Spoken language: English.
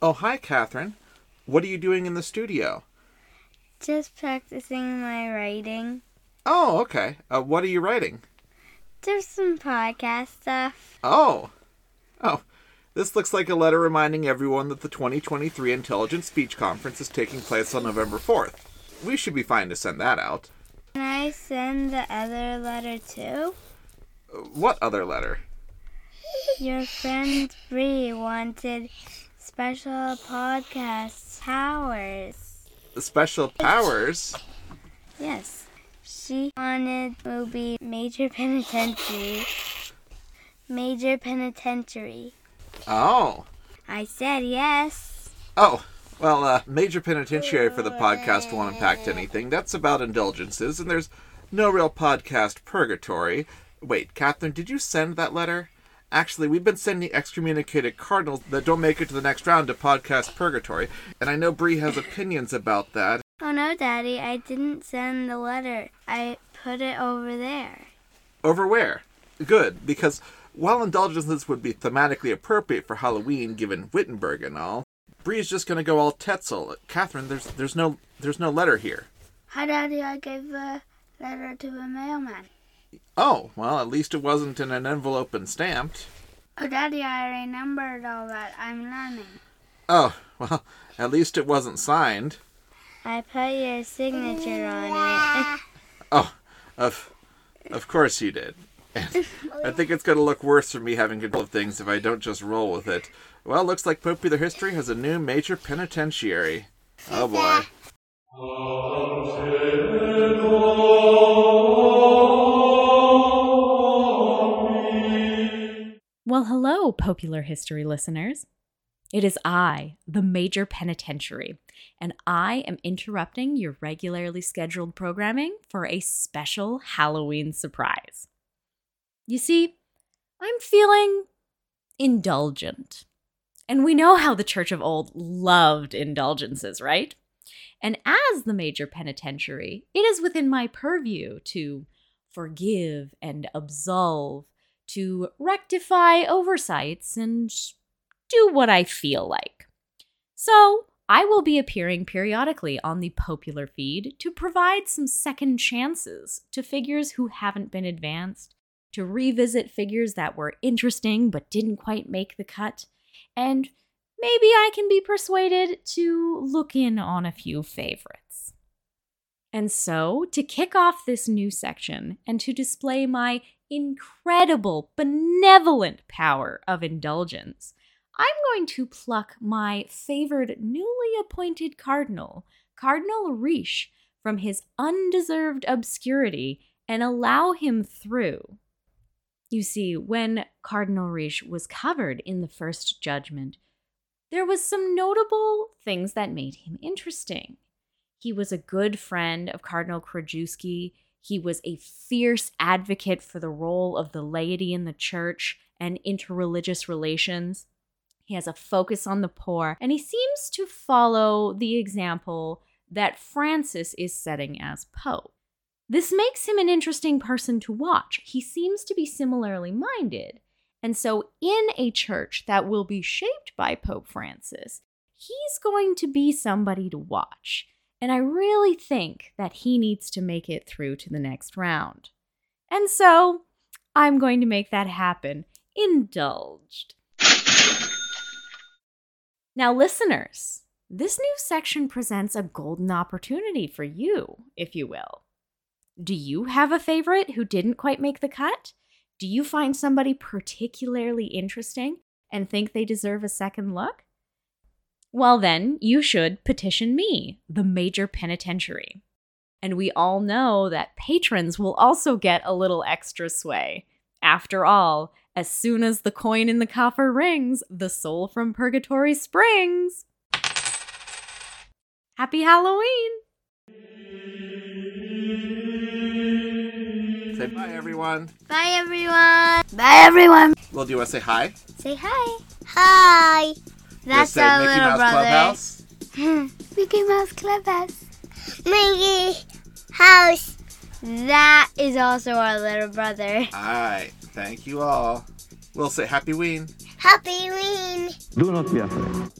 Oh, hi, Catherine. What are you doing in the studio? Just practicing my writing. Oh, okay. Uh, what are you writing? Just some podcast stuff. Oh. Oh. This looks like a letter reminding everyone that the 2023 Intelligent Speech Conference is taking place on November 4th. We should be fine to send that out. Can I send the other letter too? Uh, What other letter? Your friend Bree wanted special podcast powers. The special powers? Yes. She wanted movie Major Penitentiary. Major Penitentiary. Oh. I said yes. Oh. Well, uh, Major Penitentiary for the podcast won't impact anything. That's about indulgences, and there's no real podcast purgatory. Wait, Catherine, did you send that letter? Actually, we've been sending excommunicated cardinals that don't make it to the next round to podcast purgatory, and I know Bree has opinions about that. Oh no, Daddy, I didn't send the letter. I put it over there. Over where? Good, because while indulgences would be thematically appropriate for Halloween given Wittenberg and all, Bree's just gonna go all Tetzel. Catherine, there's there's no there's no letter here. Hi, Daddy, I gave the letter to a mailman. Oh, well, at least it wasn't in an envelope and stamped. Oh, Daddy, I remembered all that. I'm learning. Oh, well, at least it wasn't signed. I put your signature on it. Oh, of of course you did. And I think it's gonna look worse for me having control of things if I don't just roll with it. Well, looks like Popeular History has a new major penitentiary. Oh boy. Well, hello, Popeular History listeners. It is I, the Major Penitentiary, and I am interrupting your regularly scheduled programming for a special Halloween surprise. You see, I'm feeling indulgent. And we know how the Church of Old loved indulgences, right? And as the Major Penitentiary, it is within my purview to forgive and absolve to rectify oversights and do what I feel like. So, I will be appearing periodically on the Popeular feed to provide some second chances to figures who haven't been advanced, to revisit figures that were interesting but didn't quite make the cut, and maybe I can be persuaded to look in on a few favorites. And so, to kick off this new section and to display my incredible, benevolent power of indulgence, I'm going to pluck my favored newly appointed cardinal, Cardinal Ryś, from his undeserved obscurity and allow him through. You see, when Cardinal Ryś was covered in the first judgment, there was some notable things that made him interesting. He was a good friend of Cardinal Krajewski. He was a fierce advocate for the role of the laity in the church and interreligious relations. He has a focus on the poor, and he seems to follow the example that Francis is setting as Pope. This makes him an interesting person to watch. He seems to be similarly minded. And so, in a church that will be shaped by Pope Francis, he's going to be somebody to watch. And I really think that he needs to make it through to the next round. And so, I'm going to make that happen. Indulged. Now, listeners, this new section presents a golden opportunity for you, if you will. Do you have a favorite who didn't quite make the cut? Do you find somebody particularly interesting and think they deserve a second look? Well, then, you should petition me, the Major Penitentiary. And we all know that patrons will also get a little extra sway. After all, as soon as the coin in the coffer rings, the soul from purgatory springs. Happy Halloween! Say bye, everyone. Bye, everyone. Bye, everyone. Well, do you want to say hi? Say hi. Hi. That's Just our Mickey little Mouse brother. Clubhouse. Mickey Mouse Clubhouse. Mickey House. That is also our little brother. All right. Thank you all. We'll say Happy Ween. Happy Ween. Do not be afraid.